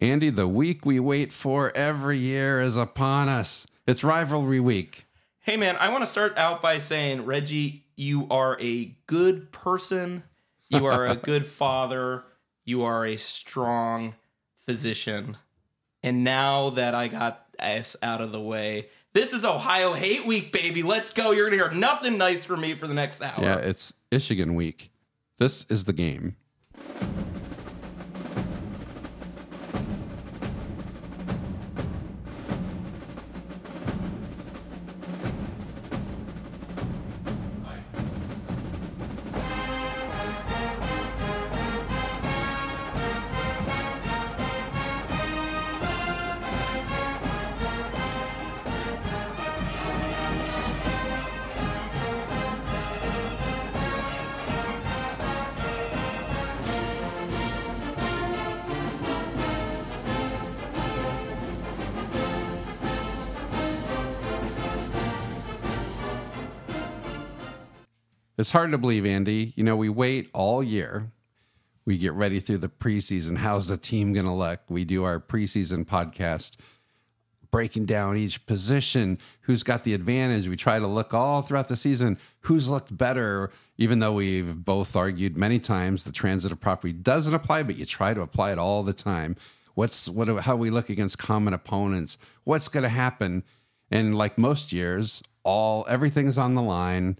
Andy, the week we wait for every year is upon us. It's rivalry week. Hey, man, I want to start out by saying, Reggie, you are a good person. You are a good father. You are a strong physician. And now that I got us out of the way, this is Ohio Hate Week, baby. Let's go. You're going to hear nothing nice from me for the next hour. Yeah, it's Michigan week. This is the game. It's hard to believe, Andy. You know, we wait all year. We get ready through the preseason. How's the team going to look? We do our preseason podcast, breaking down each position, who's got the advantage. We try to look all throughout the season who's looked better, even though we've both argued many times the transitive property doesn't apply, but you try to apply it all the time. What's what? How we look against common opponents? What's going to happen? And like most years, all everything's on the line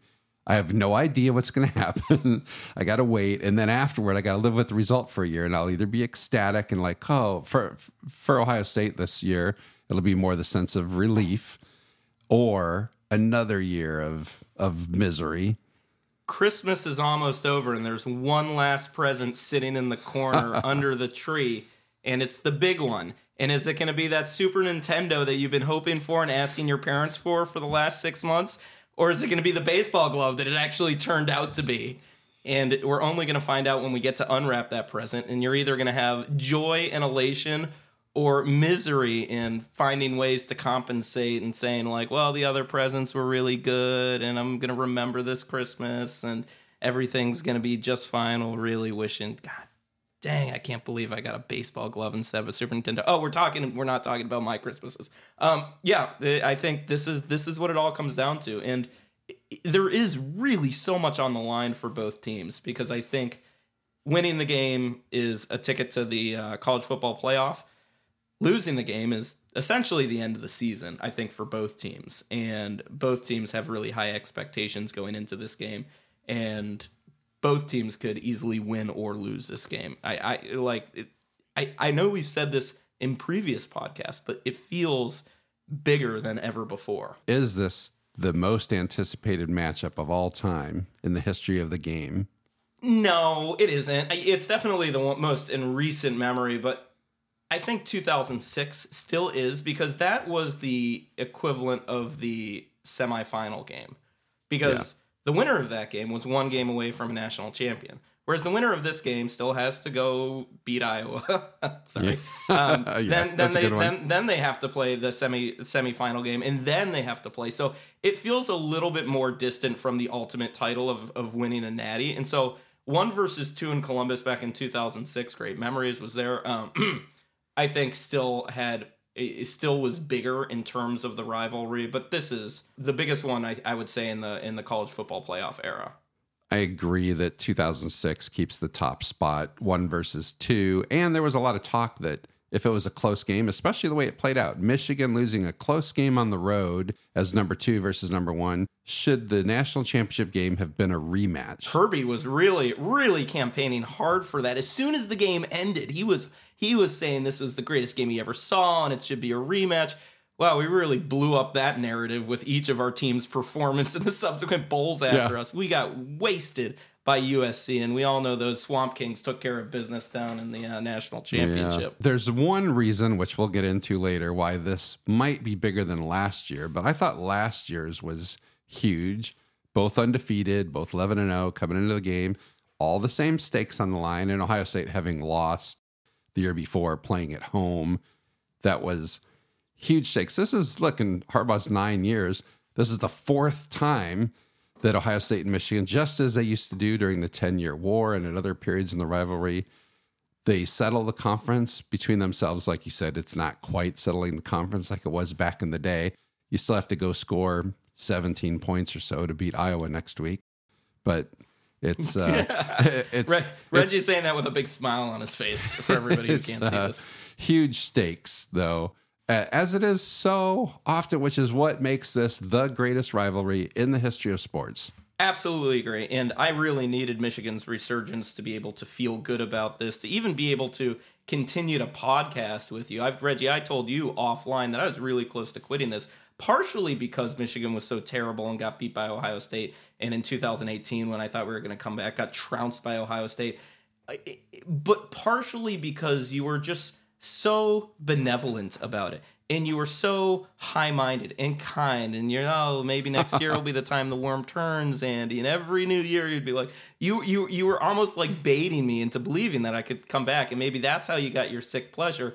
I have no idea what's going to happen. I got to wait, and then afterward, I got to live with the result for a year, and I'll either be ecstatic and like, oh, for for Ohio State this year, it'll be more the sense of relief, or another year of of misery. Christmas is almost over, and there's one last present sitting in the corner under the tree, and it's the big one. And is it going to be that Super Nintendo that you've been hoping for and asking your parents for for the last six months? Or is it going to be the baseball glove that it actually turned out to be? And we're only going to find out when we get to unwrap that present. And you're either going to have joy and elation or misery in finding ways to compensate and saying, like, well, the other presents were really good and I'm going to remember this Christmas and everything's going to be just fine. We'll really wishing, God dang, I can't believe I got a baseball glove instead of a Super Nintendo. Oh, we're talking, we're not talking about my Christmases. Um, yeah, I think this is this is what it all comes down to, and there is really so much on the line for both teams because I think winning the game is a ticket to the uh, college football playoff. Losing the game is essentially the end of the season, I think, for both teams, and both teams have really high expectations going into this game, and both teams could easily win or lose this game. I, I like it, I, I know we've said this in previous podcasts, but it feels bigger than ever before. Is this the most anticipated matchup of all time in the history of the game? No, it isn't. It's definitely the most in recent memory, but I think 2006 still is because that was the equivalent of the semifinal game. Because the winner of that game was one game away from a national champion. Whereas the winner of this game still has to go beat Iowa. Sorry. Um, yeah, then then they then, then they have to play the semi semifinal game, and then they have to play. So it feels a little bit more distant from the ultimate title of of winning a natty. And so one versus two in Columbus back in 2006, great memories was there. Um, I think still had it still was bigger in terms of the rivalry, but this is the biggest one I, I would say in the in the college football playoff era. I agree that 2006 keeps the top spot, one versus two, and there was a lot of talk that if it was a close game, especially the way it played out, Michigan losing a close game on the road as number two versus number one, should the national championship game have been a rematch? Kirby was really, really campaigning hard for that. As soon as the game ended, he was he was saying this was the greatest game he ever saw and it should be a rematch. Wow, we really blew up that narrative with each of our team's performance in the subsequent bowls after yeah. us. We got wasted by USC, and we all know those Swamp Kings took care of business down in the uh, national championship. Yeah. There's one reason, which we'll get into later, why this might be bigger than last year, but I thought last year's was huge. Both undefeated, both 11 and 0 coming into the game, all the same stakes on the line, and Ohio State having lost the year before playing at home. That was huge stakes. This is looking Harbaugh's nine years. This is the fourth time that Ohio State and Michigan, just as they used to do during the 10 year war and at other periods in the rivalry, they settle the conference between themselves. Like you said, it's not quite settling the conference like it was back in the day. You still have to go score 17 points or so to beat Iowa next week. But it's uh, it's, Reg, Reggie's saying that with a big smile on his face for everybody who can't see uh, this. huge stakes though. As it is so often, which is what makes this the greatest rivalry in the history of sports. Absolutely agree. And I really needed Michigan's resurgence to be able to feel good about this, to even be able to continue to podcast with you. I've Reggie, I told you offline that I was really close to quitting this, partially because Michigan was so terrible and got beat by Ohio State. And in 2018, when I thought we were going to come back, got trounced by Ohio State. But partially because you were just so benevolent about it. And you were so high-minded and kind and you're oh maybe next year will be the time the worm turns andy and every new year you'd be like you you you were almost like baiting me into believing that i could come back. And maybe that's how you got your sick pleasure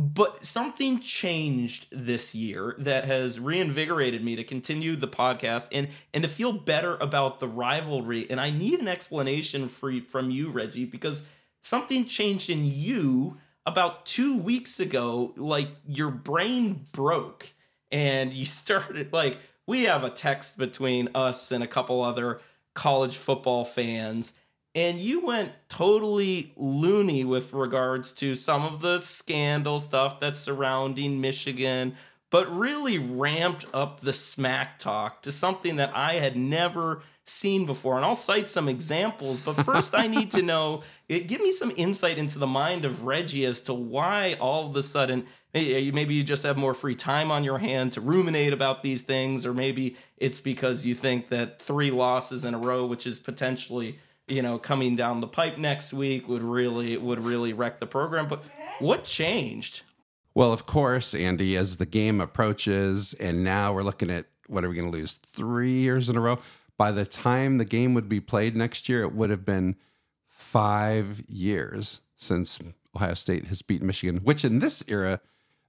but something changed this year that has reinvigorated me to continue the podcast and and to feel better about the rivalry. And i need an explanation for, from you reggie because something changed in you about two weeks ago, like your brain broke and you started like we have a text between us and a couple other college football fans and you went totally loony with regards to some of the scandal stuff that's surrounding Michigan but really ramped up the smack talk to something that I had never seen before. And I'll cite some examples, but first I need to know eh, give me some insight into the mind of Reggie as to why all of a sudden eh, eh, maybe maybe you just have more free time on your hand to ruminate about these things, or maybe it's because you think that three losses in a row, which is potentially you know coming down the pipe next week, would really would really wreck the program. But what changed? Well, of course, Andy, as the game approaches, and now we're looking at what are we going to lose three years in a row? By the time the game would be played next year, it would have been five years since Ohio State has beaten Michigan, which in this era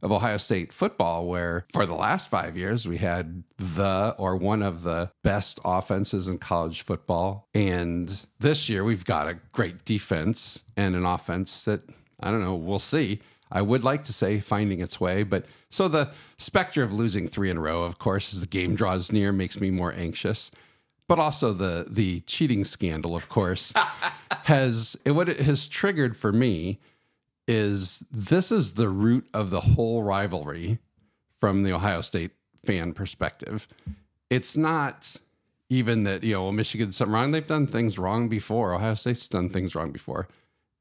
of Ohio State football, where for the last five years we had the or one of the best offenses in college football. And this year we've got a great defense and an offense that I don't know, we'll see. I would like to say finding its way, but so the specter of losing three in a row, of course, as the game draws near, makes me more anxious. But also the the cheating scandal, of course, has it, what it has triggered for me is this is the root of the whole rivalry from the Ohio State fan perspective. It's not even that, you know, well, Michigan's something wrong. They've done things wrong before. Ohio State's done things wrong before.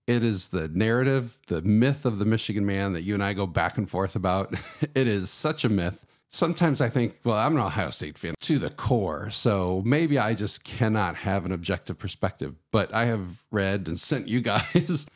It is the narrative, the myth of the Michigan man that you and I go back and forth about. it is such a myth. Sometimes I think, well, I'm an Ohio State fan to the core. So maybe I just cannot have an objective perspective. But I have read and sent you guys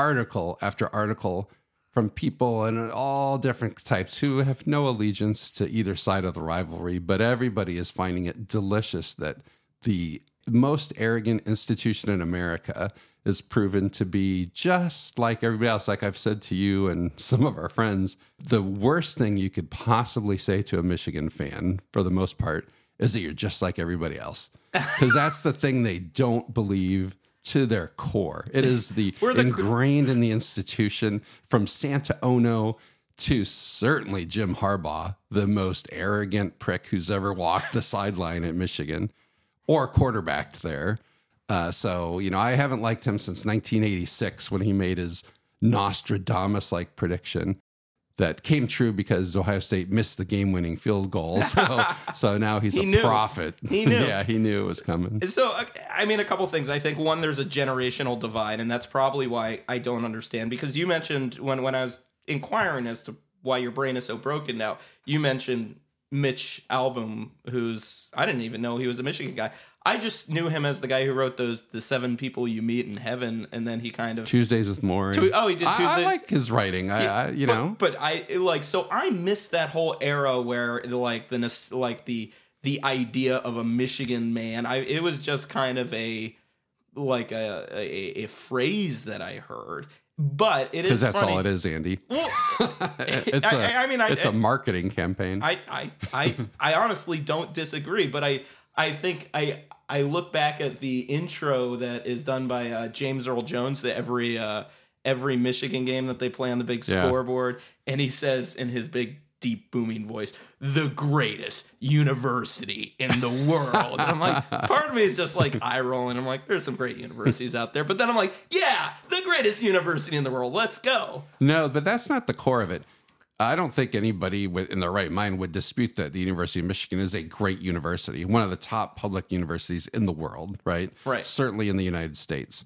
article after article from people and all different types who have no allegiance to either side of the rivalry, but everybody is finding it delicious that the most arrogant institution in America is proven to be just like everybody else. Like I've said to you and some of our friends, the worst thing you could possibly say to a Michigan fan, for the most part, is that you're just like everybody else. Because that's the thing they don't believe to their core. It is the, the- ingrained in the institution from Santa Ono to certainly Jim Harbaugh, the most arrogant prick who's ever walked the sideline at Michigan or quarterbacked there. Uh, so, you know, I haven't liked him since 1986 when he made his Nostradamus like prediction that came true because Ohio State missed the game winning field goal. So, so now he's He a knew. prophet. He knew. yeah, he knew it was coming. So, uh, I mean, a couple things. I think one, there's a generational divide, and that's probably why I don't understand. Because you mentioned when when I was inquiring as to why your brain is so broken now, you mentioned Mitch Albom, who's I didn't even know he was a Michigan guy. I just knew him as the guy who wrote those the seven people you meet in heaven, and then he kind of Tuesdays with Morrie. Tu- oh, he did I- I, like his writing. I, I you but, know, but I like so I missed that whole era where like the like the the idea of a Michigan man. I it was just kind of a like a a, a phrase that I heard. But it is because that's funny. all it is, Andy. Well, it's a, I- I mean, I- it's a marketing campaign. I, I I I honestly don't disagree, but I I think I I look back at the intro that is done by uh, James Earl Jones that every uh, every Michigan game that they play on the big Yeah. scoreboard. And he says in his big, deep, booming voice, the greatest university in the world. and I'm like, part of me is just like eye rolling. I'm like, there's some great universities out there. But then I'm like, yeah, the greatest university in the world. Let's go. No, but that's not the core of it. I don't think anybody in their right mind would dispute that the University of Michigan is a great university, one of the top public universities in the world, right? Right. Certainly in the United States.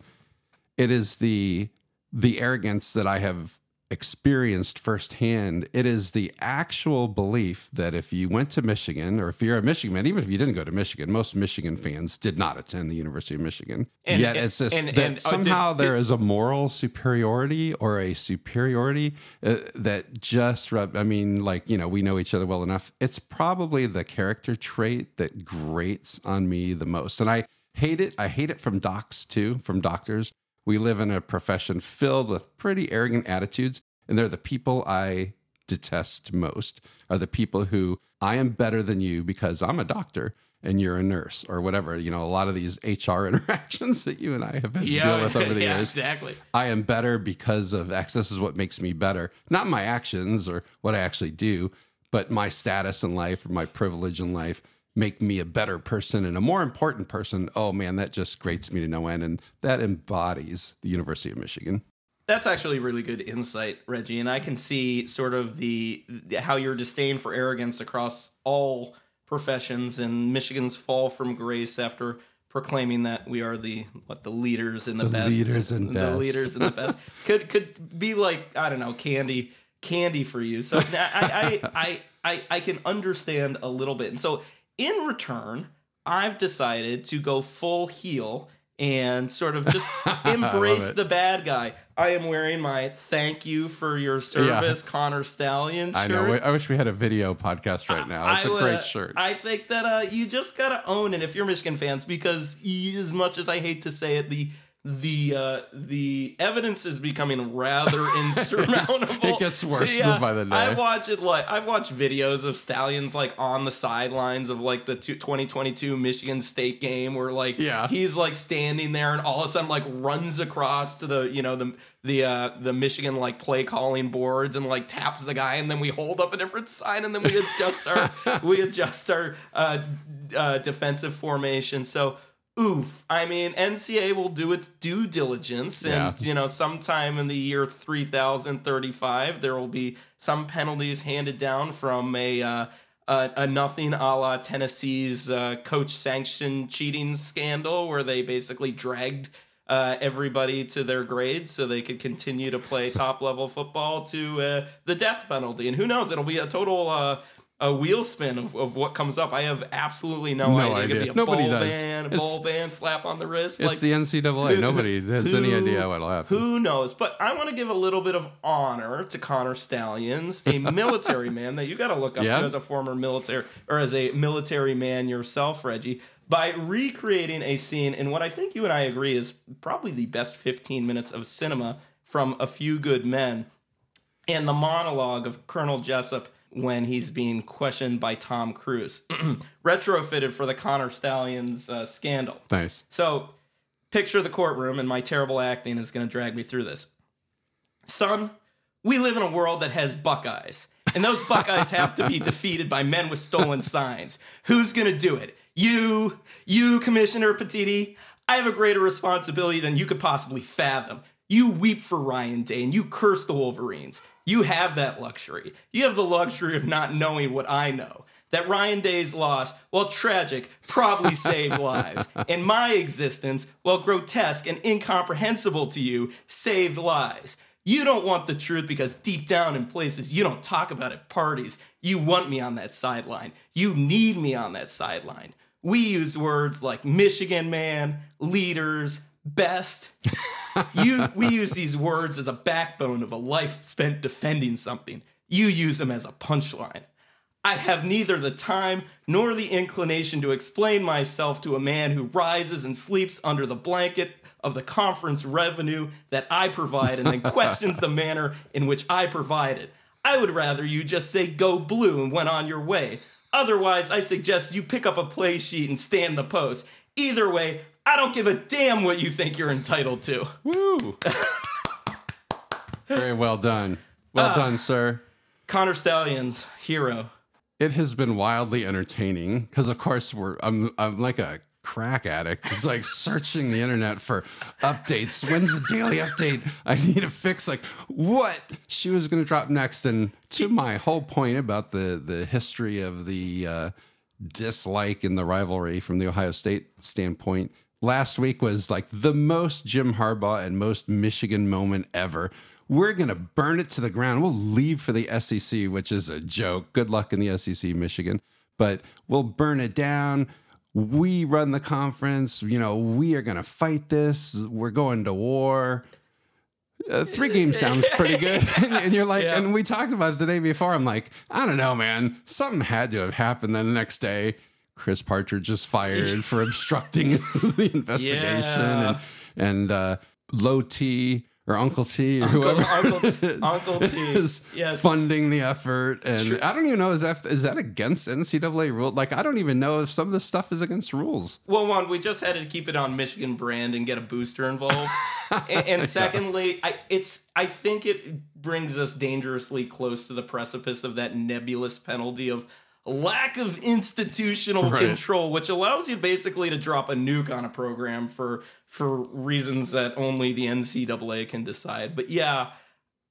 It is the the arrogance that I have experienced firsthand. It is the actual belief that if you went to Michigan, or if you're a Michigan man, even if you didn't go to Michigan, most Michigan fans did not attend the University of Michigan. And- Yet and- it's just and- that uh, somehow did- there is a moral superiority or a superiority uh, that just rub. I mean, like you know, we know each other well enough. It's probably the character trait that grates on me the most, and I hate it. I hate it from docs too, from doctors. We live in a profession filled with pretty arrogant attitudes, and they're the people I detest most. Are the people who I am better than you because I'm a doctor and you're a nurse or whatever. You know, a lot of these HR interactions that you and I have had to deal with over the yeah, years. exactly. I am better because of X. This is what makes me better. Not my actions or what I actually do, but my status in life or my privilege in life make me a better person and a more important person. Oh man, that just grates me to no end. And that embodies the University of Michigan. That's actually really good insight, Reggie, and I can see sort of the how your disdain for arrogance across all professions and Michigan's fall from grace after proclaiming that we are the what the leaders in the, The best leaders and the best. leaders in the best could could be like I don't know candy candy for you. So I I, I I I can understand a little bit, and so in return, I've decided to go full heel and sort of just embrace the bad guy. I am wearing my thank you for your service, Connor Stallion shirt. I know. I wish we had a video podcast right now. It's a great shirt. I think that uh, you just gotta own it if you're Michigan fans, because as much as I hate to say it, the the uh, the evidence is becoming rather insurmountable. it gets worse by the day. I watch it like I've watched videos of Stalions like on the sidelines of like the two- 2022 Michigan State game where like Yeah. he's like standing there and all of a sudden like runs across to the you know the the uh the Michigan like play calling boards and like taps the guy and then we hold up a different sign and then we adjust our we adjust our uh, uh defensive formation so oof i mean ncaa will do its due diligence and Yeah. you know sometime in the year 3035 there will be some penalties handed down from a uh a, a nothing a la Tennessee's uh, coach sanctioned cheating scandal, where they basically dragged uh, everybody to their grades so they could continue to play top level football to uh, the death penalty. And who knows? It'll be a total uh, a wheel spin of, of what comes up. I have absolutely no, No idea. It could idea. be a Nobody does. ban, a ball ban, slap on the wrist. it's like, the NCAA. Nobody has any idea what'll happen. who knows? But I want to give a little bit of honor to Connor Stalions, a military man that you got to look up to as a former military or as a military man yourself, Reggie, by recreating a scene in what I think you and I agree is probably the best 15 minutes of cinema from A Few Good Men and the monologue of Colonel Jessup when he's being questioned by Tom Cruise, retrofitted for the Connor Stalions uh, scandal. Nice. So, picture the courtroom, and my terrible acting is going to drag me through this. Son, we live in a world that has Buckeyes, and those Buckeyes have to be defeated by men with stolen signs. Who's going to do it? You, you, Commissioner Petitti. I have a greater responsibility than you could possibly fathom. You weep for Ryan Day and you curse the Wolverines. You have that luxury. You have the luxury of not knowing what I know. That Ryan Day's loss, while tragic, probably saved lives. And my existence, while grotesque and incomprehensible to you, saved lives. You don't want the truth because deep down in places you don't talk about at parties, you want me on that sideline. You need me on that sideline. We use words like Michigan man, leaders, best. you we use these words as a backbone of a life spent defending something. You use them as a punchline. I have neither the time nor the inclination to explain myself to a man who rises and sleeps under the blanket of the conference revenue that I provide and then questions the manner in which I provide it. I would rather you just say go blue and went on your way. Otherwise, I suggest you pick up a play sheet and stand the post. Either way, I don't give a damn what you think you're entitled to. Woo! Very well done. Well Ah. done, sir. Connor Stalions, hero. It has been wildly entertaining because, of course, we're I'm I'm like a crack addict. It's like searching the internet for updates. When's the daily update? I need a fix. Like what she was going to drop next. And to my whole point about the the history of the uh, dislike and the rivalry from the Ohio State standpoint. Last week was like the most Jim Harbaugh and most Michigan moment ever. We're going to burn it to the ground. We'll leave for the SEC, which is a joke. Good luck in the SEC, Michigan. But we'll burn it down. We run the conference. You know, we are going to fight this. We're going to war. Uh, three games sounds pretty good. and you're like, Yeah. and we talked about it the day before. I'm like, I don't know, man. Something had to have happened. Then the next day, Chris Partridge is fired for obstructing the investigation, Yeah. and and uh, Low T or Uncle T or Uncle, whoever Uncle, Uncle T. is Yes. funding the effort. And I don't even know is that is that against NCAA rule? Like, I don't even know if some of this stuff is against rules. Well, one, we just had to keep it on Michigan brand and get a booster involved. and, and secondly, I it's I think it brings us dangerously close to the precipice of that nebulous penalty of lack of institutional Right. control, which allows you basically to drop a nuke on a program for for reasons that only the NCAA can decide. But yeah,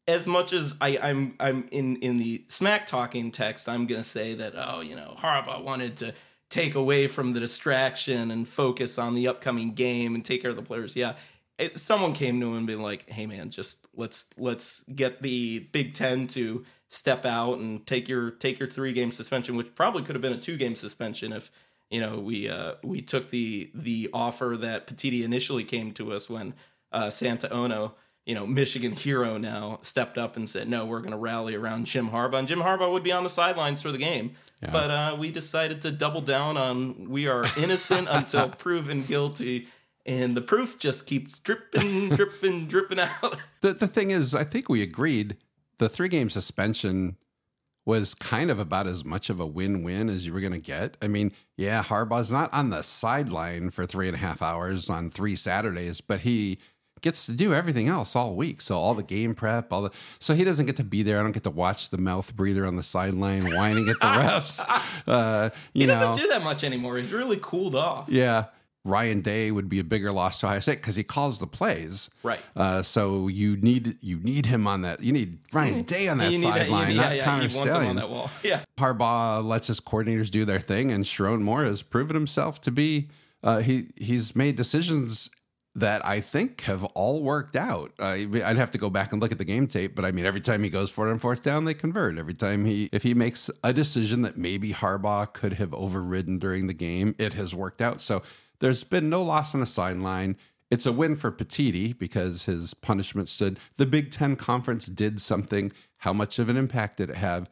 as much as I, I'm I'm in in the smack talking text, I'm gonna say that oh, you know, Harbaugh wanted to take away from the distraction and focus on the upcoming game and take care of the players. Yeah. It, someone came to him and been like, "Hey man, just let's let's get the Big Ten to step out and take your take your three game suspension, which probably could have been a two game suspension if you know we uh, we took the the offer that Petitti initially came to us when uh, Santa Ono, you know, Michigan hero now stepped up and said, "No, we're going to rally around Jim Harbaugh." And Jim Harbaugh would be on the sidelines for the game, but uh, we decided to double down on we are innocent until proven guilty, and the proof just keeps dripping, dripping, dripping out. The the thing is, I think we agreed the three game suspension was kind of about as much of a win win as you were going to get. I mean, yeah, Harbaugh's not on the sideline for three and a half hours on three Saturdays, but he gets to do everything else all week. So all the game prep, all the so he doesn't get to be there. I don't get to watch the mouth breather on the sideline whining at the refs. Uh, you He doesn't do that much anymore. He's really cooled off. yeah. Ryan Day would be a bigger loss to Ohio State because he calls the plays. Right. Uh, so you need you need him on that. You need Ryan Day on that You need that- you sideline, not yeah, Connor you want him on Stalions. Yeah. Harbaugh lets his coordinators do their thing, and Sherrone Moore has proven himself to be. Uh, he he's made decisions that I think have all worked out. Uh, I'd have to go back and look at the game tape, but I mean, every time he goes for it on fourth down, they convert. Every time he, if he makes a decision that maybe Harbaugh could have overridden during the game, it has worked out. So there's been no loss on the sideline. It's a win for Petitti because his punishment stood. The Big Ten Conference did something. How much of an impact did it have?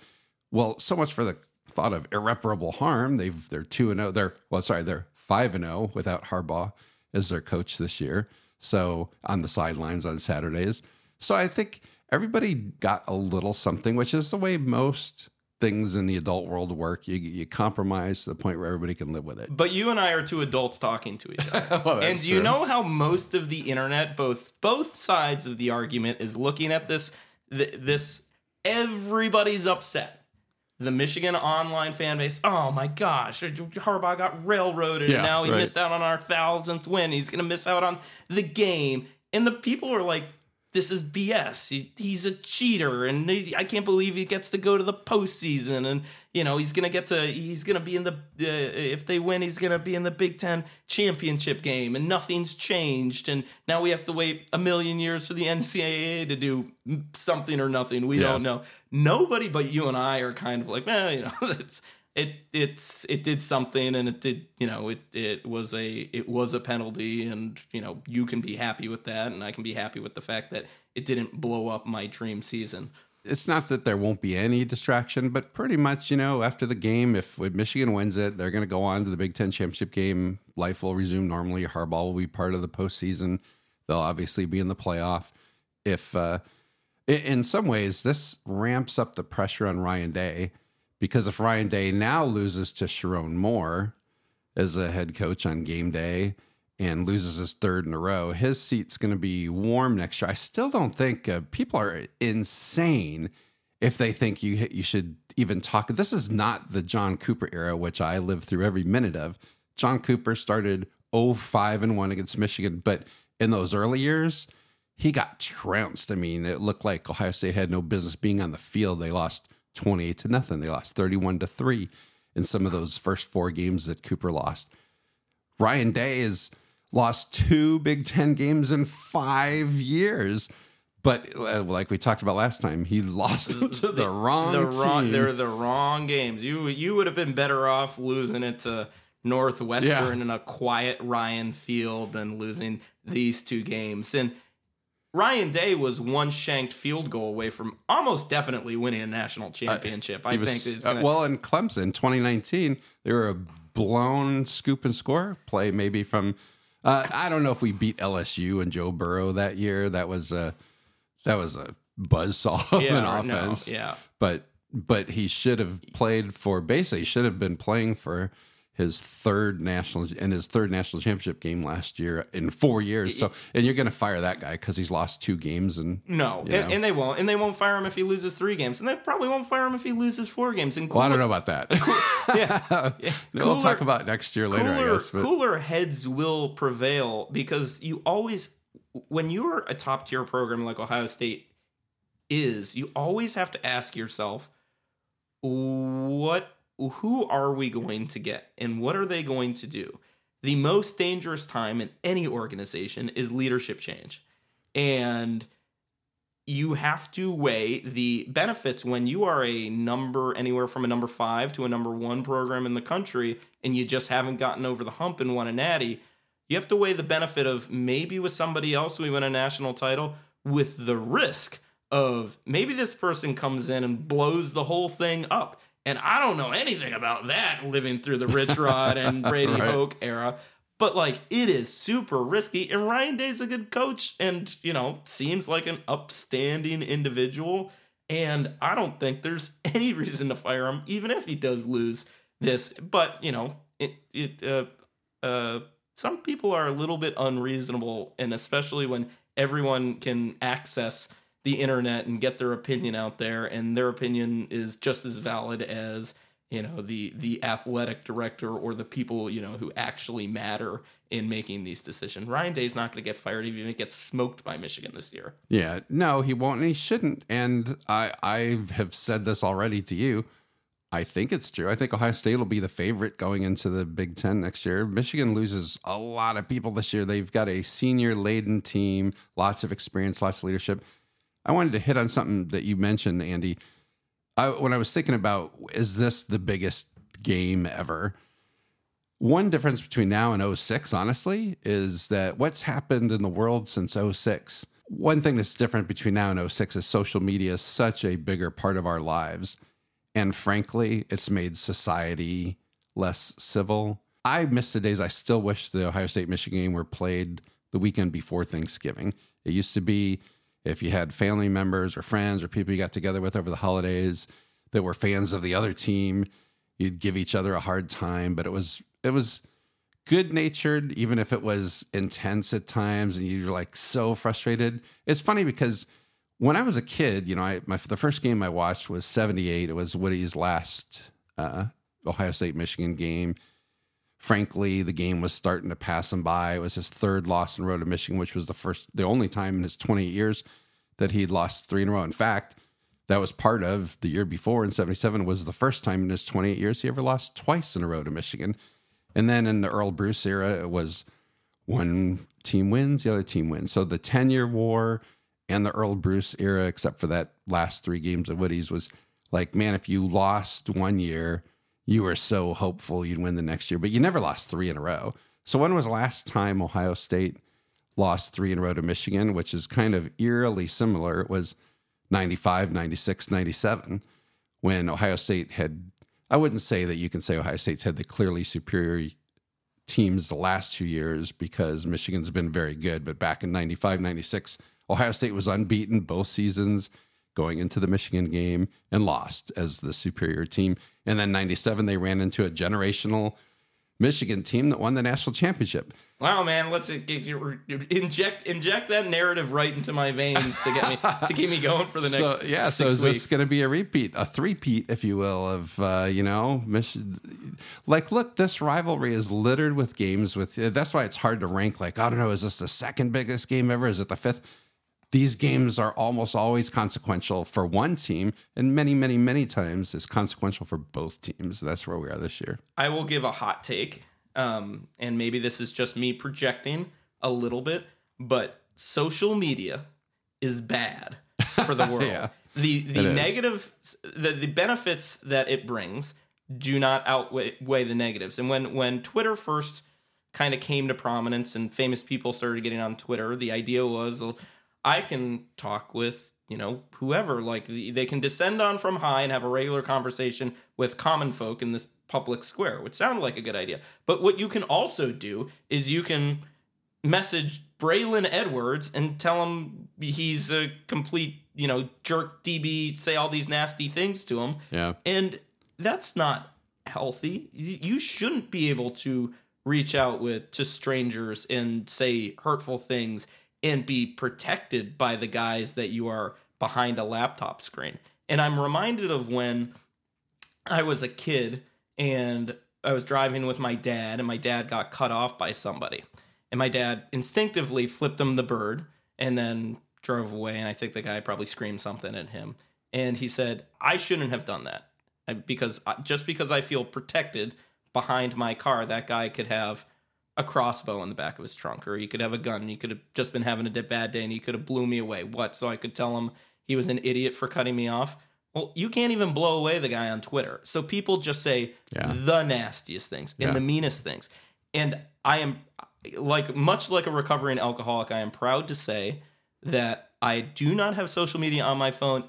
Well, so much for the thought of irreparable harm. They've they're two and zero. They're well, sorry, they're five and zero without Harbaugh as their coach this year. So on the sidelines on Saturdays. So I think everybody got a little something, which is the way most things in the adult world work. You you compromise to the point where everybody can live with it. But you and I are two adults talking to each other. Well, and do you true. know how most of the internet, both both sides of the argument, is looking at this th- this everybody's upset. The Michigan online fan base, oh my gosh, Harbaugh got railroaded Yeah, and now he right. missed out on our thousandth win. He's gonna miss out on the game. And the people are like, this is BS. He, he's a cheater, and he- I can't believe he gets to go to the postseason. And you know he's gonna get to he's gonna be in the uh, if they win, he's gonna be in the Big Ten championship game, and nothing's changed. And now we have to wait a million years for the NCAA to do something or nothing. We Yeah. don't know. Nobody but you and I are kind of like, man, you know, it's it it's it did something and it did you know it it was a it was a penalty and you know you can be happy with that and I can be happy with the fact that it didn't blow up my dream season. it's not that there won't be any distraction, but pretty much, you know, after the game, if, if Michigan wins it, they're going to go on to the Big Ten championship game. Life will resume normally. Harbaugh will be part of the postseason. They'll obviously be in the playoff. If, uh, in some ways, this ramps up the pressure on Ryan Day because if Ryan Day now loses to Sherrone Moore as a head coach on game day, and loses his third in a row, his seat's going to be warm next year. I still don't think uh, people are insane if they think you you should even talk. This is not the John Cooper era, which I lived through every minute of. John Cooper started 05 and 1 against Michigan, but in those early years, he got trounced. I mean, it looked like Ohio State had no business being on the field. They lost 28 to nothing. They lost 31 to 3 in some of those first four games that Cooper lost. Ryan Day has lost two Big Ten games in five years. But uh, like we talked about last time, he lost them to the wrong the wrong, team. They're the wrong games. You you would have been better off losing it to Northwestern Yeah. in a quiet Ryan Field than losing these two games. And Ryan Day was one shanked field goal away from almost definitely winning a national championship. I was- think is uh, gonna, well in Clemson 2019 they were a blown scoop and score play maybe from uh, I don't know if we beat LSU and Joe Burrow that year that was a that was a buzzsaw of yeah, an no, offense yeah. but but he should have played for basically he should have been playing for his third national in his third national championship game last year in four years so and you're going to fire that guy because he's lost two games and No, and, and they won't, and they won't fire him if he loses three games, and they probably won't fire him if he loses four games. And well I don't know about that Yeah, yeah. we'll talk about next year later cooler, I guess cooler heads will prevail because you always, when you're a top tier program like Ohio State is, you always have to ask yourself, what, who are we going to get, and what are they going to do? The most dangerous time in any organization is leadership change, and you have to weigh the benefits when you are a number anywhere from a number five to a number one program in the country and you just haven't gotten over the hump and won a natty. You have to weigh the benefit of maybe with somebody else we win a national title with the risk of maybe this person comes in and blows the whole thing up. And I don't know anything about that living through the Rich Rod and Brady Right. Hoke era. But like it is super risky. And Ryan Day's a good coach and, you know, seems like an upstanding individual. And I don't think there's any reason to fire him, even if he does lose this. But, you know, it it uh uh some people are a little bit unreasonable, and especially when everyone can access the internet and get their opinion out there, and their opinion is just as valid as you know the the athletic director or the people you know who actually matter in making these decisions. Ryan Day's not going to get fired even if he gets smoked by Michigan this year. Yeah, no, he won't, and he shouldn't. And I, I have said this already to you. I think it's true. I think Ohio State will be the favorite going into the Big Ten next year. Michigan loses a lot of people this year. They've got a senior laden team, lots of experience, lots of leadership. I wanted to hit on something that you mentioned, Andy. I, when I was thinking about, is this the biggest game ever? One difference between now and 06, honestly, is that what's happened in the world since 06. One thing that's different between now and 06 is social media is such a bigger part of our lives. And frankly, it's made society less civil. I miss the days I still wish the Ohio State Michigan game were played the weekend before Thanksgiving. It used to be if you had family members or friends or people you got together with over the holidays that were fans of the other team, you'd give each other a hard time, but it was it was good natured, even if it was intense at times, and you're like so frustrated. It's funny because when I was a kid, you know, I my the first game I watched was '78. It was Woody's last uh, Ohio State Michigan game. Frankly, the game was starting to pass him by. It was his third loss in a row to Michigan, which was the first, the only time in his 28 years that he'd lost three in a row. In fact, that was part of the year before in 77 was the first time in his 28 years he ever lost twice in a row to Michigan. And then in the Earle Bruce era, it was one team wins, the other team wins. So the 10 year war and the Earle Bruce era, except for that last three games of Woody's, was like, man, if you lost one year, you were so hopeful you'd win the next year, but you never lost three in a row. So when was last time Ohio State lost three in a row to Michigan, which is kind of eerily similar? It was 95, 96, 97, when Ohio State had, I wouldn't say that you can say Ohio State's had the clearly superior teams the last two years because Michigan's been very good. But back in 95, 96, Ohio State was unbeaten both seasons going into the Michigan game and lost as the superior team. And then 97, they ran into a generational Michigan team that won the national championship. Wow, man, let's inject inject that narrative right into my veins to get me to keep me going for the next. So yeah, so is weeks. this going to be a repeat, a three-peat, if you will, of uh, you know, mission? Like, look, this rivalry is littered with games. With that's why it's hard to rank. Like, I don't know, is this the second biggest game ever? Is it the fifth? These games are almost always consequential for one team, and many, many, many times is consequential for both teams. That's where we are this year. I will give a hot take, um, and maybe this is just me projecting a little bit, but social media is bad for the world. Yeah, the the negative, the the benefits that it brings do not outweigh weigh the negatives. And when when Twitter first kind of came to prominence and famous people started getting on Twitter, the idea was well, I can talk with you know whoever like they can descend on from high and have a regular conversation with common folk in this public square, which sounded like a good idea. But what you can also do is you can message Braylon Edwards and tell him he's a complete, you know, jerk DB, say all these nasty things to him. Yeah, And that's not healthy. You shouldn't be able to reach out with to strangers and say hurtful things and be protected by the guys that you are behind a laptop screen. And I'm reminded of when I was a kid and I was driving with my dad and my dad got cut off by somebody. And my dad instinctively flipped him the bird and then drove away and I think the guy probably screamed something at him. And he said, "I shouldn't have done that." Uh, because uh, just because I feel protected behind my car, that guy could have a crossbow in the back of his trunk, or he could have a gun. He could have just been having a bad day, and he could have blew me away. What? So I could tell him he was an idiot for cutting me off. Well, you can't even blow away the guy on Twitter. So people just say Yeah. the nastiest things and Yeah. the meanest things. And I am like much like a recovering alcoholic. I am proud to say that I do not have social media on my phone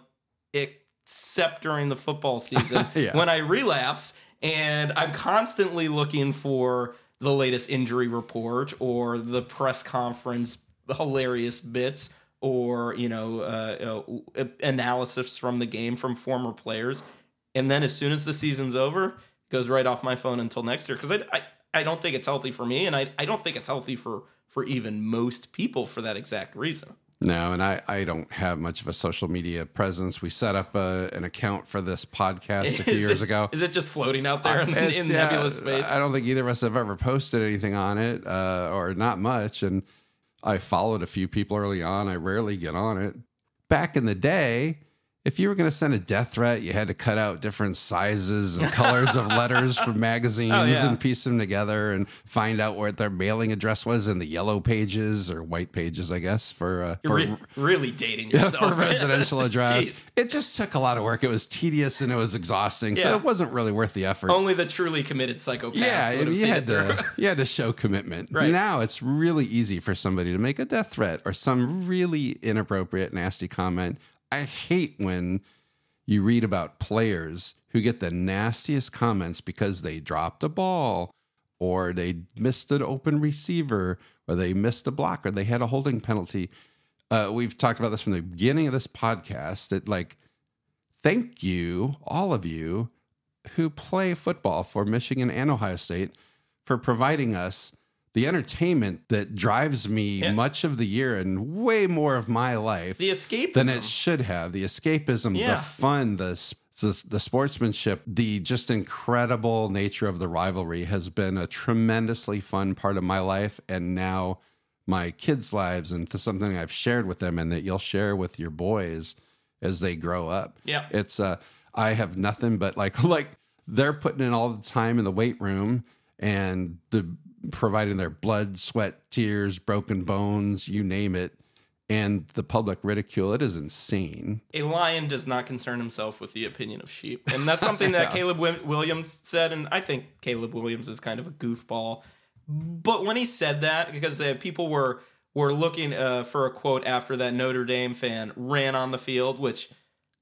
except during the football season Yeah. when I relapse and I'm constantly looking for the latest injury report or the press conference hilarious bits or you know uh, uh, analysis from the game from former players. And then as soon as the season's over it goes right off my phone until next year. Because I, I I don't think it's healthy for me and I, I don't think it's healthy for for even most people for that exact reason No, and I, I don't have much of a social media presence. We set up a, an account for this podcast a few years it- ago. is it just floating out there in, in yeah, nebulous space I don't think either of us have ever posted anything on it, uh, or not much. And I followed a few people early on. I rarely get on it. Back in the day, if you were going to send a death threat, you had to cut out different sizes and colors of letters from magazines Oh, yeah. and piece them together and find out what their mailing address was in the yellow pages or white pages, I guess, for uh, for Re- really dating yeah, yourself for residential address. It just took a lot of work. It was tedious and it was exhausting, so it wasn't really worth the effort. Only the truly committed psychopaths yeah, would have you had to you had to show commitment. Right. Now it's really easy for somebody to make a death threat or some really inappropriate, nasty comment. I hate when you read about players who get the nastiest comments because they dropped a ball or they missed an open receiver or they missed a block or they had a holding penalty. Uh, we've talked about this from the beginning of this podcast. That like, thank you, all of you who play football for Michigan and Ohio State for providing us the entertainment that drives me Yeah. much of the year and way more of my life the escapism. than it should have. The escapism, Yeah. the fun, the, the the sportsmanship, the just incredible nature of the rivalry has been a tremendously fun part of my life, and now my kids' lives, and to something I've shared with them, and that you'll share with your boys as they grow up. Yeah. it's uh, I have nothing but like like they're putting in all the time in the weight room and the providing their blood, sweat, tears, broken bones, you name it, and the public ridicule. It is insane. a lion does not concern himself with the opinion of sheep, and that's something that Caleb Williams said. And I think Caleb Williams is kind of a goofball. But when he said that, because uh, people were were looking uh, for a quote after that Notre Dame fan ran on the field, which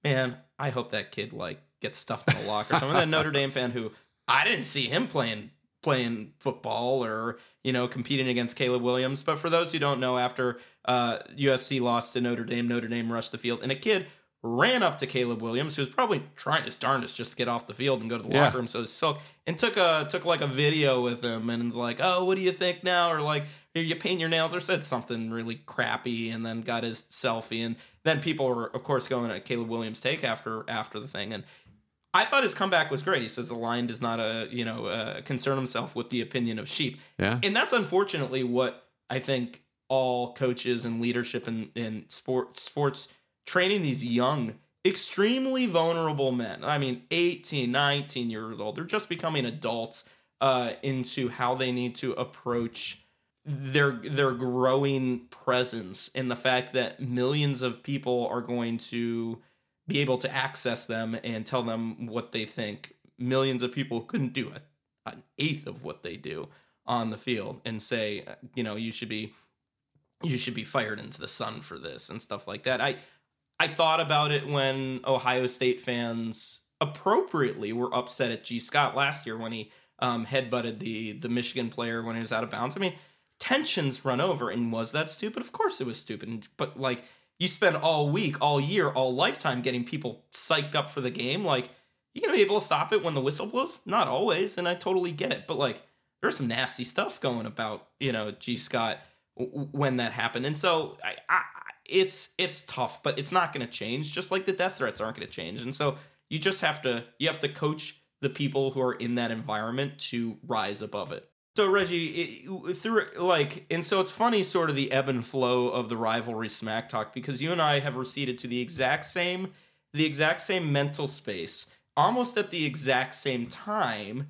man, I hope that kid like gets stuffed in a locker something. that Notre Dame fan who I didn't see him playing playing football or you know competing against Caleb Williams. But for those who don't know, after uh, USC lost to Notre Dame, Notre Dame rushed the field, and a kid ran up to Caleb Williams, who was probably trying his darndest just to get off the field and go to the Yeah. locker room. So he's silk and took a took like a video with him and was like, "Oh, what do you think now?" Or like "Are you paint your nails or said something really crappy and then got his selfie and then people were of course going at Caleb Williams take after after the thing and I thought his comeback was great. He says the lion does not uh, you know uh, concern himself with the opinion of sheep. Yeah. And that's unfortunately what I think all coaches and leadership in, in sports sports training these young extremely vulnerable men. I mean 18, 19 years old. They're just becoming adults uh, into how they need to approach their their growing presence and the fact that millions of people are going to be able to access them and tell them what they think. Millions of people couldn't do a, an eighth of what they do on the field and say, you know, you should be you should be fired into the sun for this and stuff like that. I I thought about it when Ohio State fans appropriately were upset at G Scott last year when he um, headbutted the the Michigan player when he was out of bounds. I mean, tensions run over, and was that stupid? Of course it was stupid. But like you spend all week, all year, all lifetime getting people psyched up for the game. Like you're gonna be able to stop it when the whistle blows? Not always, and I totally get it. But like there's some nasty stuff going about you know G. Scott when that happened, and so I, I it's it's tough, but it's not going to change. Just like the death threats aren't going to change, and so you just have to you have to coach the people who are in that environment to rise above it. So Reggie, it, through like, and so it's funny, sort of the ebb and flow of the rivalry smack talk because you and I have receded to the exact same, the exact same mental space, almost at the exact same time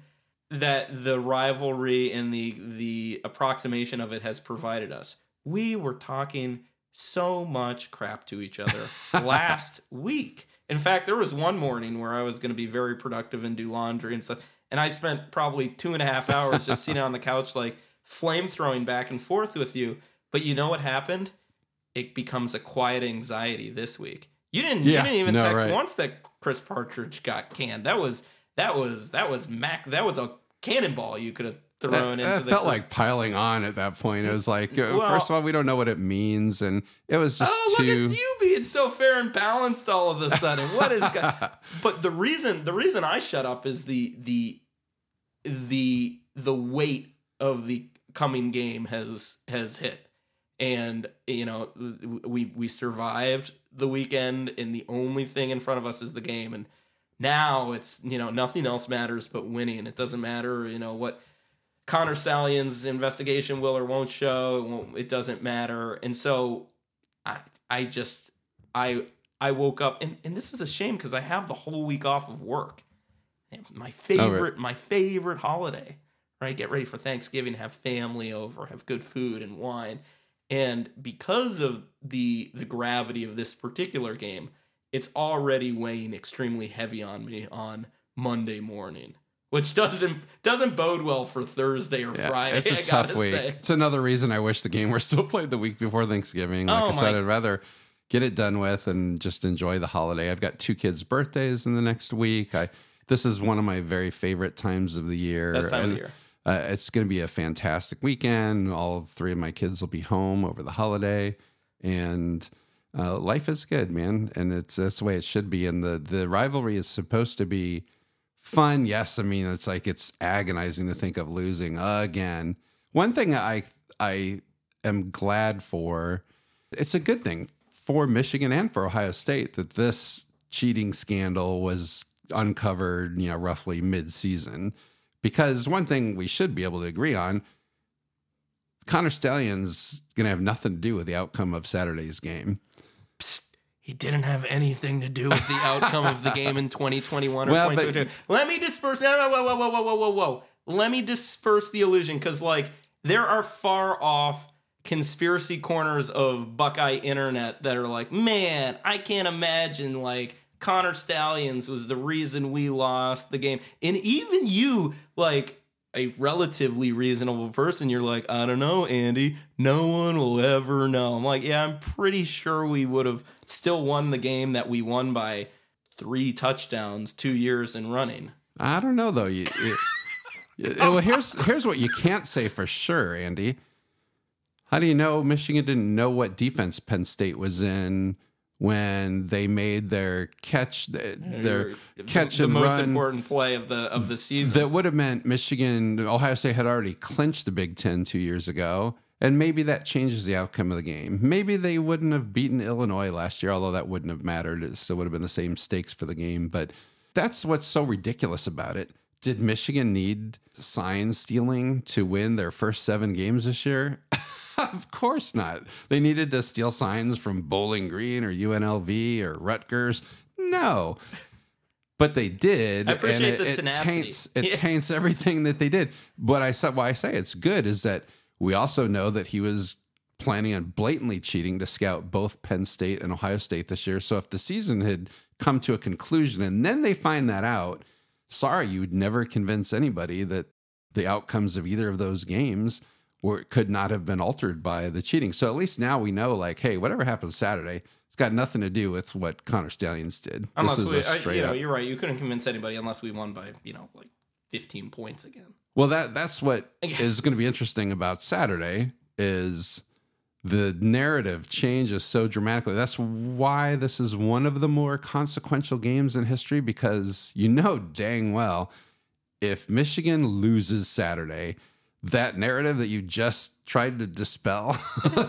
that the rivalry and the the approximation of it has provided us. We were talking so much crap to each other last week. In fact, there was one morning where I was going to be very productive and do laundry and stuff. And I spent probably two and a half hours just sitting on the couch, like flame throwing back and forth with you. But you know what happened? It becomes a quiet anxiety this week. You didn't. Yeah, you didn't even no, text right. once that Chris Partridge got canned. That was that was that was Mac. That was a cannonball you could have thrown It, into it felt like piling on at that point. It was like, uh, Well- first of all, we don't know what it means, and it was just Oh, look too. at you being so fair and balanced all of a sudden. What is go- But the reason the reason I shut up is the the the the weight of the coming game has has hit. And you know, we we survived the weekend and the only thing in front of us is the game and now it's, you know, nothing else matters but winning. It doesn't matter, you know, what Connor Stalions' investigation will or won't show. It, won't, it doesn't matter. And so I I just I I woke up and, and this is a shame because I have the whole week off of work. My oh, favorite my favorite holiday. Right? Get ready for Thanksgiving, have family over, have good food and wine. And because of the the gravity of this particular game, it's already weighing extremely heavy on me on Monday morning. Which doesn't doesn't bode well for Thursday or Yeah, Friday. it's a I tough week. say. It's another reason I wish the game were still played the week before Thanksgiving. Like Oh, I said, I'd rather get it done with and just enjoy the holiday. I've got two kids' birthdays in the next week. I this is one of my very favorite times of the year. Best time of and, the year. Uh, it's going to be a fantastic weekend. All three of my kids will be home over the holiday, and uh, life is good, man. And it's that's the way it should be. And the the rivalry is supposed to be fun. Yes, I mean it's like it's agonizing to think of losing again. One thing I I am glad for. It's a good thing for Michigan and for Ohio State that this cheating scandal was uncovered, you know, roughly mid-season. Because one thing we should be able to agree on, Connor Stalions' going to have nothing to do with the outcome of Saturday's game. He didn't have anything to do with the outcome of the game in 2021 or Well, but- 2022. Let me disperse. Whoa, whoa, whoa, whoa, whoa, whoa, whoa. Let me disperse the illusion because, like, there are far off conspiracy corners of Buckeye internet that are like, man, I can't imagine like Connor Stalions was the reason we lost the game, and even you, like. A relatively reasonable person, you're like, I don't know, Andy. No one will ever know. I'm like, yeah, I'm pretty sure we would have still won the game that we won by three touchdowns two years in running. I don't know though. You, you- you- well, here's here's what you can't say for sure, Andy. How do you know Michigan didn't know what defense Penn State was in when they made their catch, their catch the and the most run? important play of the of the season. That would have meant Michigan, Ohio State had already clinched the Big Ten two years ago, And maybe that changes the outcome of the game. Maybe they wouldn't have beaten Illinois last year, although that wouldn't have mattered. It still would have been the same stakes for the game. But that's what's so ridiculous about it. Did Michigan need sign stealing to win their first seven games this year? of course not. They needed to steal signs from Bowling Green or UNLV or Rutgers. No. But they did. I appreciate and the it, tenacity. It taints, it Yeah. taints everything that they did. But I said why I say it's good is that we also know that he was planning on blatantly cheating to scout both Penn State and Ohio State this year. So if the season had come to a conclusion and then they find that out, sorry, you would never convince anybody that the outcomes of either of those games were could not have been altered by the cheating. So at least now we know, like, hey, whatever happens Saturday, it's got nothing to do with what Connor Stalions did. Unless this is we, a I- straight you know, up. you're right. You couldn't convince anybody unless we won by you know like 15 points again. Well, that that's what is going to be interesting about Saturday is the narrative changes so dramatically. That's why this is one of the more consequential games in history because you know dang well if Michigan loses Saturday, that narrative that you just tried to dispel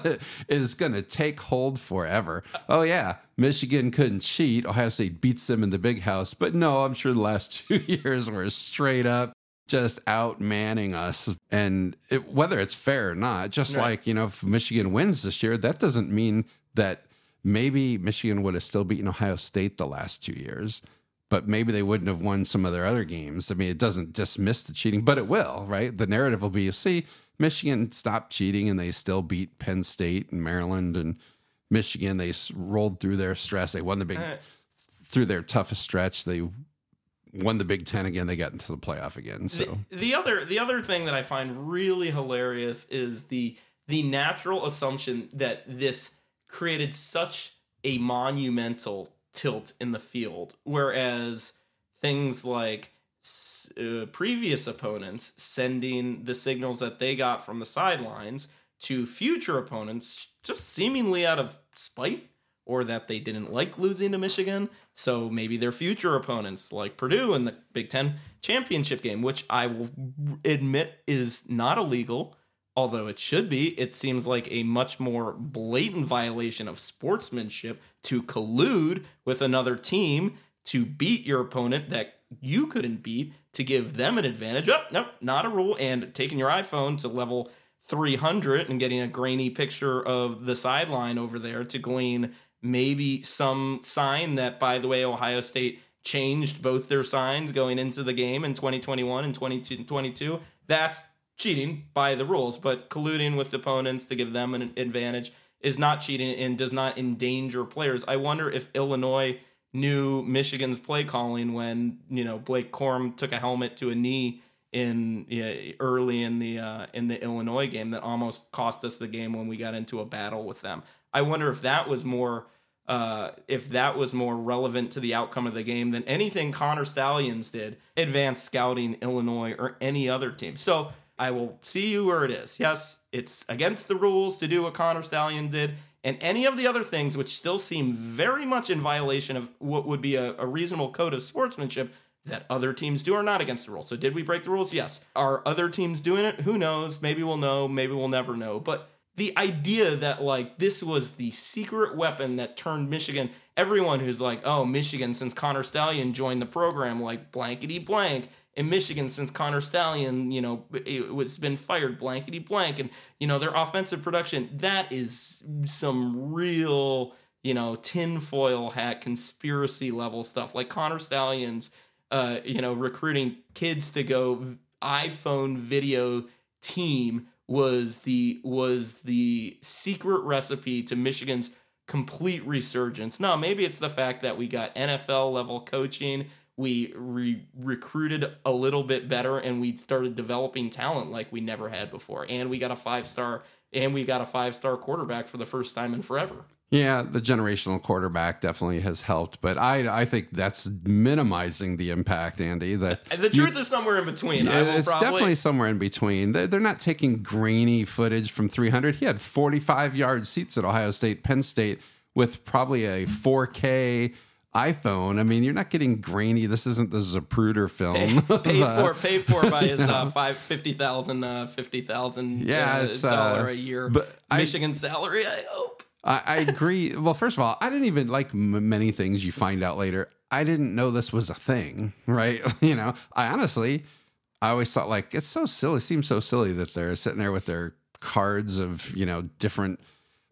is going to take hold forever. Oh yeah, Michigan couldn't cheat. Ohio State beats them in the big house, but no, I'm sure the last 2 years were straight up just outmanning us and it, whether it's fair or not just Right. like you know if michigan wins this year that doesn't mean that maybe michigan would have still beaten ohio state the last two years but maybe they wouldn't have won some of their other games. I mean it doesn't dismiss the cheating but it will right? The narrative will be you see michigan stopped cheating and they still beat penn state and maryland and michigan. They rolled through their stress. They won the big through their toughest stretch they won the big 10 again. They got into the playoff again so. The, the other the other thing that I find really hilarious is the the natural assumption that this created such a monumental tilt in the field, whereas things like uh, previous opponents sending the signals that they got from the sidelines to future opponents just seemingly out of spite or that they didn't like losing to Michigan. So maybe their future opponents, like Purdue in the Big Ten championship game, which I will admit is not illegal, although it should be. It seems like a much more blatant violation of sportsmanship to collude with another team to beat your opponent that you couldn't beat to give them an advantage. Oh, nope, not a rule. And taking your iPhone to level 300 and getting a grainy picture of the sideline over there to glean maybe some sign that, by the way, Ohio State changed both their signs going into the game in 2021 and 2022. That's cheating by the rules, but colluding with opponents to give them an advantage is not cheating and does not endanger players. I wonder if Illinois knew Michigan's play calling when, you know, Blake Corum took a helmet to a knee in yeah, early in the uh, in the Illinois game that almost cost us the game when we got into a battle with them. I wonder if that was more uh, if that was more relevant to the outcome of the game than anything Connor Stalions did, advanced scouting Illinois or any other team. So I will see you where it is. Yes, it's against the rules to do what Connor Stalions did, and any of the other things which still seem very much in violation of what would be a, a reasonable code of sportsmanship that other teams do are not against the rules. So did we break the rules? Yes. Are other teams doing it? Who knows? Maybe we'll know, maybe we'll never know. But the idea that like this was the secret weapon that turned Michigan, everyone who's like, oh, Michigan since Connor Stalions joined the program, like blankety blank. In Michigan, since Connor Stalions, you know, it was been fired blankety blank, and you know their offensive production. That is some real, you know, tinfoil hat conspiracy level stuff. Like Connor Stalions' uh, you know, recruiting kids to go iPhone video team was the was the secret recipe to Michigan's complete resurgence. Now maybe it's the fact that we got NFL level coaching, we re- recruited a little bit better and we started developing talent like we never had before. And we got a five-star and we got a five-star quarterback for the first time in forever. Yeah, the generational quarterback definitely has helped, but I I think that's minimizing the impact, Andy. That uh, The truth is somewhere in between. I will it's probably, definitely somewhere in between. They're, they're not taking grainy footage from 300. He had 45 yard seats at Ohio State, Penn State, with probably a 4K iPhone. I mean, you're not getting grainy. This isn't the Zapruder film. paid Uh, for paid for by his uh, five fifty thousand uh, fifty thousand Yeah, uh, it's, uh, dollar a year but I- Michigan salary. I hope. I, I agree. Well, first of all, I didn't even like m- many things you find out later. I didn't know this was a thing, right? you know, I honestly, I always thought like it's so silly. It seems so silly that they're sitting there with their cards of you know different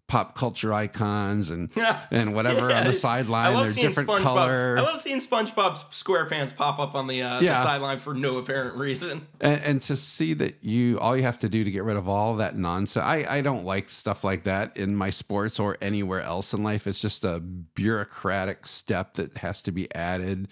pop culture icons and and whatever on the sideline. They're different SpongeBob. color. I love seeing SpongeBob SquarePants pop up on the, uh, Yeah. the sideline for no apparent reason. and, and to see that you all you have to do to get rid of all that nonsense I, I don't like stuff like that in my sports or anywhere else in life it's just a bureaucratic step that has to be added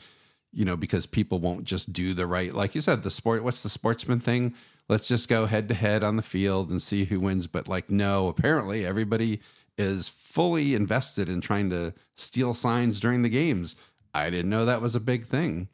you know because people won't just do the right like you said the sport what's the sportsman thing let's just go head to head on the field and see who wins but like no apparently everybody is fully invested in trying to steal signs during the games i didn't know that was a big thing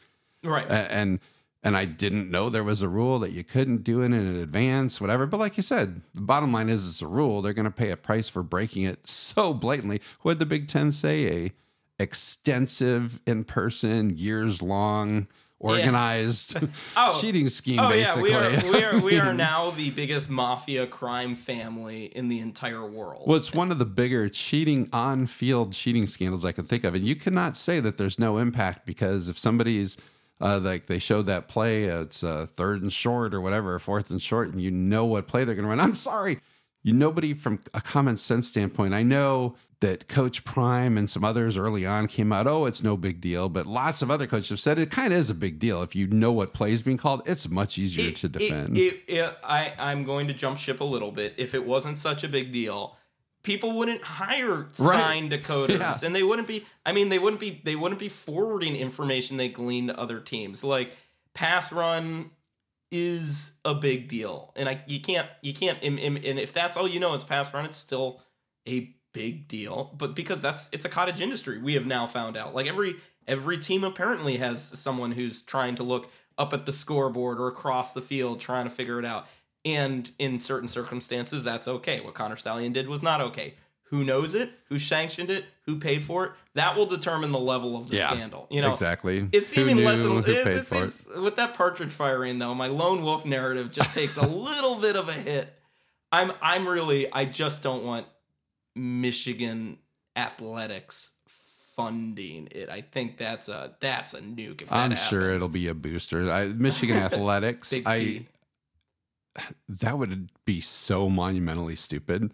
Right. and and I didn't know there was a rule that you couldn't do it in advance, whatever. But like you said, the bottom line is it's a rule. They're going to pay a price for breaking it so blatantly. What did the Big Ten say? A extensive, in person, years long, organized Oh. cheating scheme. Oh basically, yeah, we are we are we are now the biggest mafia crime family in the entire world. Well, it's one of the bigger cheating on field cheating scandals I can think of. And you cannot say that there's no impact because if somebody's uh, like they showed that play, uh, it's uh, third and short or whatever, fourth and short, and you know what play they're going to run. I'm sorry, you nobody from a common sense standpoint. I know that Coach Prime and some others early on came out, oh, it's no big deal. But lots of other coaches have said it kind of is a big deal. If you know what play is being called, it's much easier It- to defend. it- it- I, I'm going to jump ship a little bit. If it wasn't such a big deal, people wouldn't hire Right. sign decoders, Yeah. and they wouldn't be. I mean, they wouldn't be. They wouldn't be forwarding information they glean to other teams. Like pass run is a big deal, and I you can't you can't. And, and and if that's all you know is pass run, it's still a big deal. But because that's it's a cottage industry, we have now found out. Like every every team apparently has someone who's trying to look up at the scoreboard or across the field trying to figure it out. And in certain circumstances, that's okay. What Connor Stalions did was not okay. Who knows it? Who sanctioned it? Who paid for it? That will determine the level of the Yeah, scandal. You know, exactly. it's even knew, less. who It's, it's, it? with that partridge firing though, my lone wolf narrative just takes a little bit of a hit. I'm I'm really I just don't want Michigan athletics funding it. I think that's a that's a nuke. If that I'm sure it'll be a booster. I, Michigan athletics. Big I T. that would be so monumentally stupid.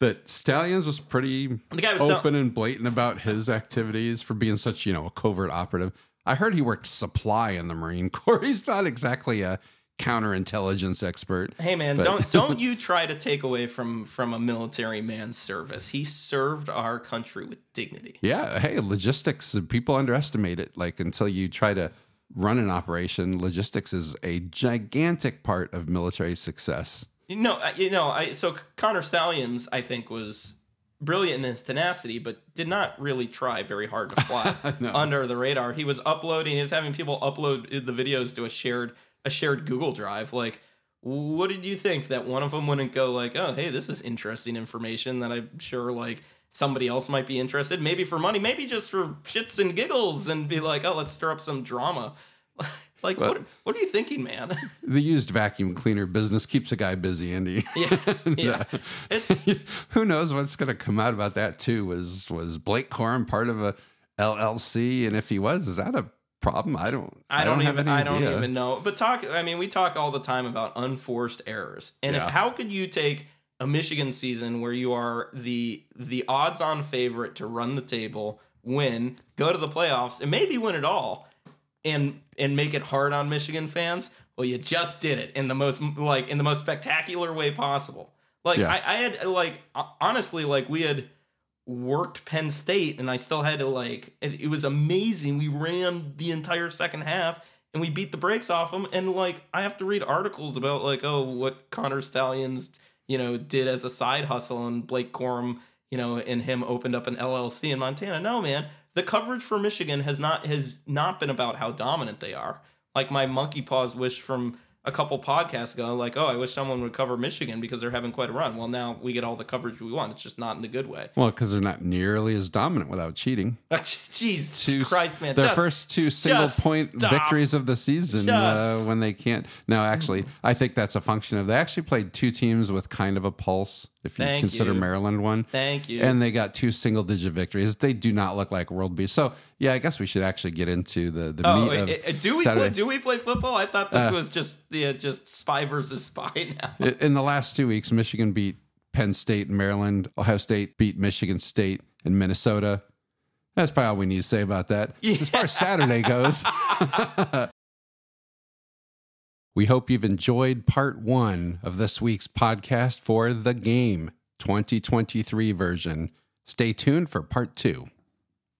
That Stalions was pretty The guy was dumb. open and blatant about his activities for being such, you know, a covert operative. I heard he worked supply in the Marine Corps. He's not exactly a counterintelligence expert. Hey man, But- don't don't you try to take away from from a military man's service. He served our country with dignity. Yeah, hey, logistics. People underestimate it. Like until you try to run an operation, logistics is a gigantic part of military success. You know, you know. I so Connor Stalions, I think, was brilliant in his tenacity, but did not really try very hard to fly No. under the radar. He was uploading. He was having people upload the videos to a shared a shared Google Drive. Like, what did you think that one of them wouldn't go like, oh, hey, this is interesting information that I'm sure like somebody else might be interested, maybe for money, maybe just for shits and giggles, and be like, oh, let's stir up some drama. like, But- what what are you thinking, man? The used vacuum cleaner business keeps a guy busy, Andy. yeah, yeah. Uh, it's Who knows what's going to come out about that too? Was was Blake Corum part of a LLC? And if he was, is that a problem? I don't. I don't, have even I don't even know. But talk I mean we talk all the time about unforced errors. And Yeah. if, how could you take a Michigan season where you are the the odds on favorite to run the table, win, go to the playoffs and maybe win it all and and make it hard on Michigan fans? Well, you just did it in the most like in the most spectacular way possible. Like Yeah. I, I had like honestly like we had worked Penn State and I still had to like it, it was amazing. We ran the entire second half and we beat the brakes off them and like I have to read articles about like oh what Connor Stalions you know did as a side hustle and Blake Corum you know and him opened up an LLC in Montana. No man, the coverage for Michigan has not has not been about how dominant they are. Like my monkey paws wish from a couple podcasts ago, like, oh, I wish someone would cover Michigan because they're having quite a run. Well, now we get all the coverage we want. It's just not in a good way. Well, because they're not nearly as dominant without cheating. Jeez, Two, Christ, man! Their just- first two single point stop. victories of the season uh, when they can't. No, actually, I think that's a function of they actually played two teams with kind of a pulse, if you Thank consider you. Maryland one. Thank you. And they got two single digit victories. They do not look like world beats. So, yeah, I guess we should actually get into the, the Oh, meat of eh, eh, do we Saturday. Uh, play, do we play football? I thought this was just yeah, just spy versus spy now. In the last two weeks, Michigan beat Penn State and Maryland. Ohio State beat Michigan State and Minnesota. That's probably all we need to say about that. As far as Saturday goes, we hope you've enjoyed part one of this week's podcast for the game 2023 version. Stay tuned for part two.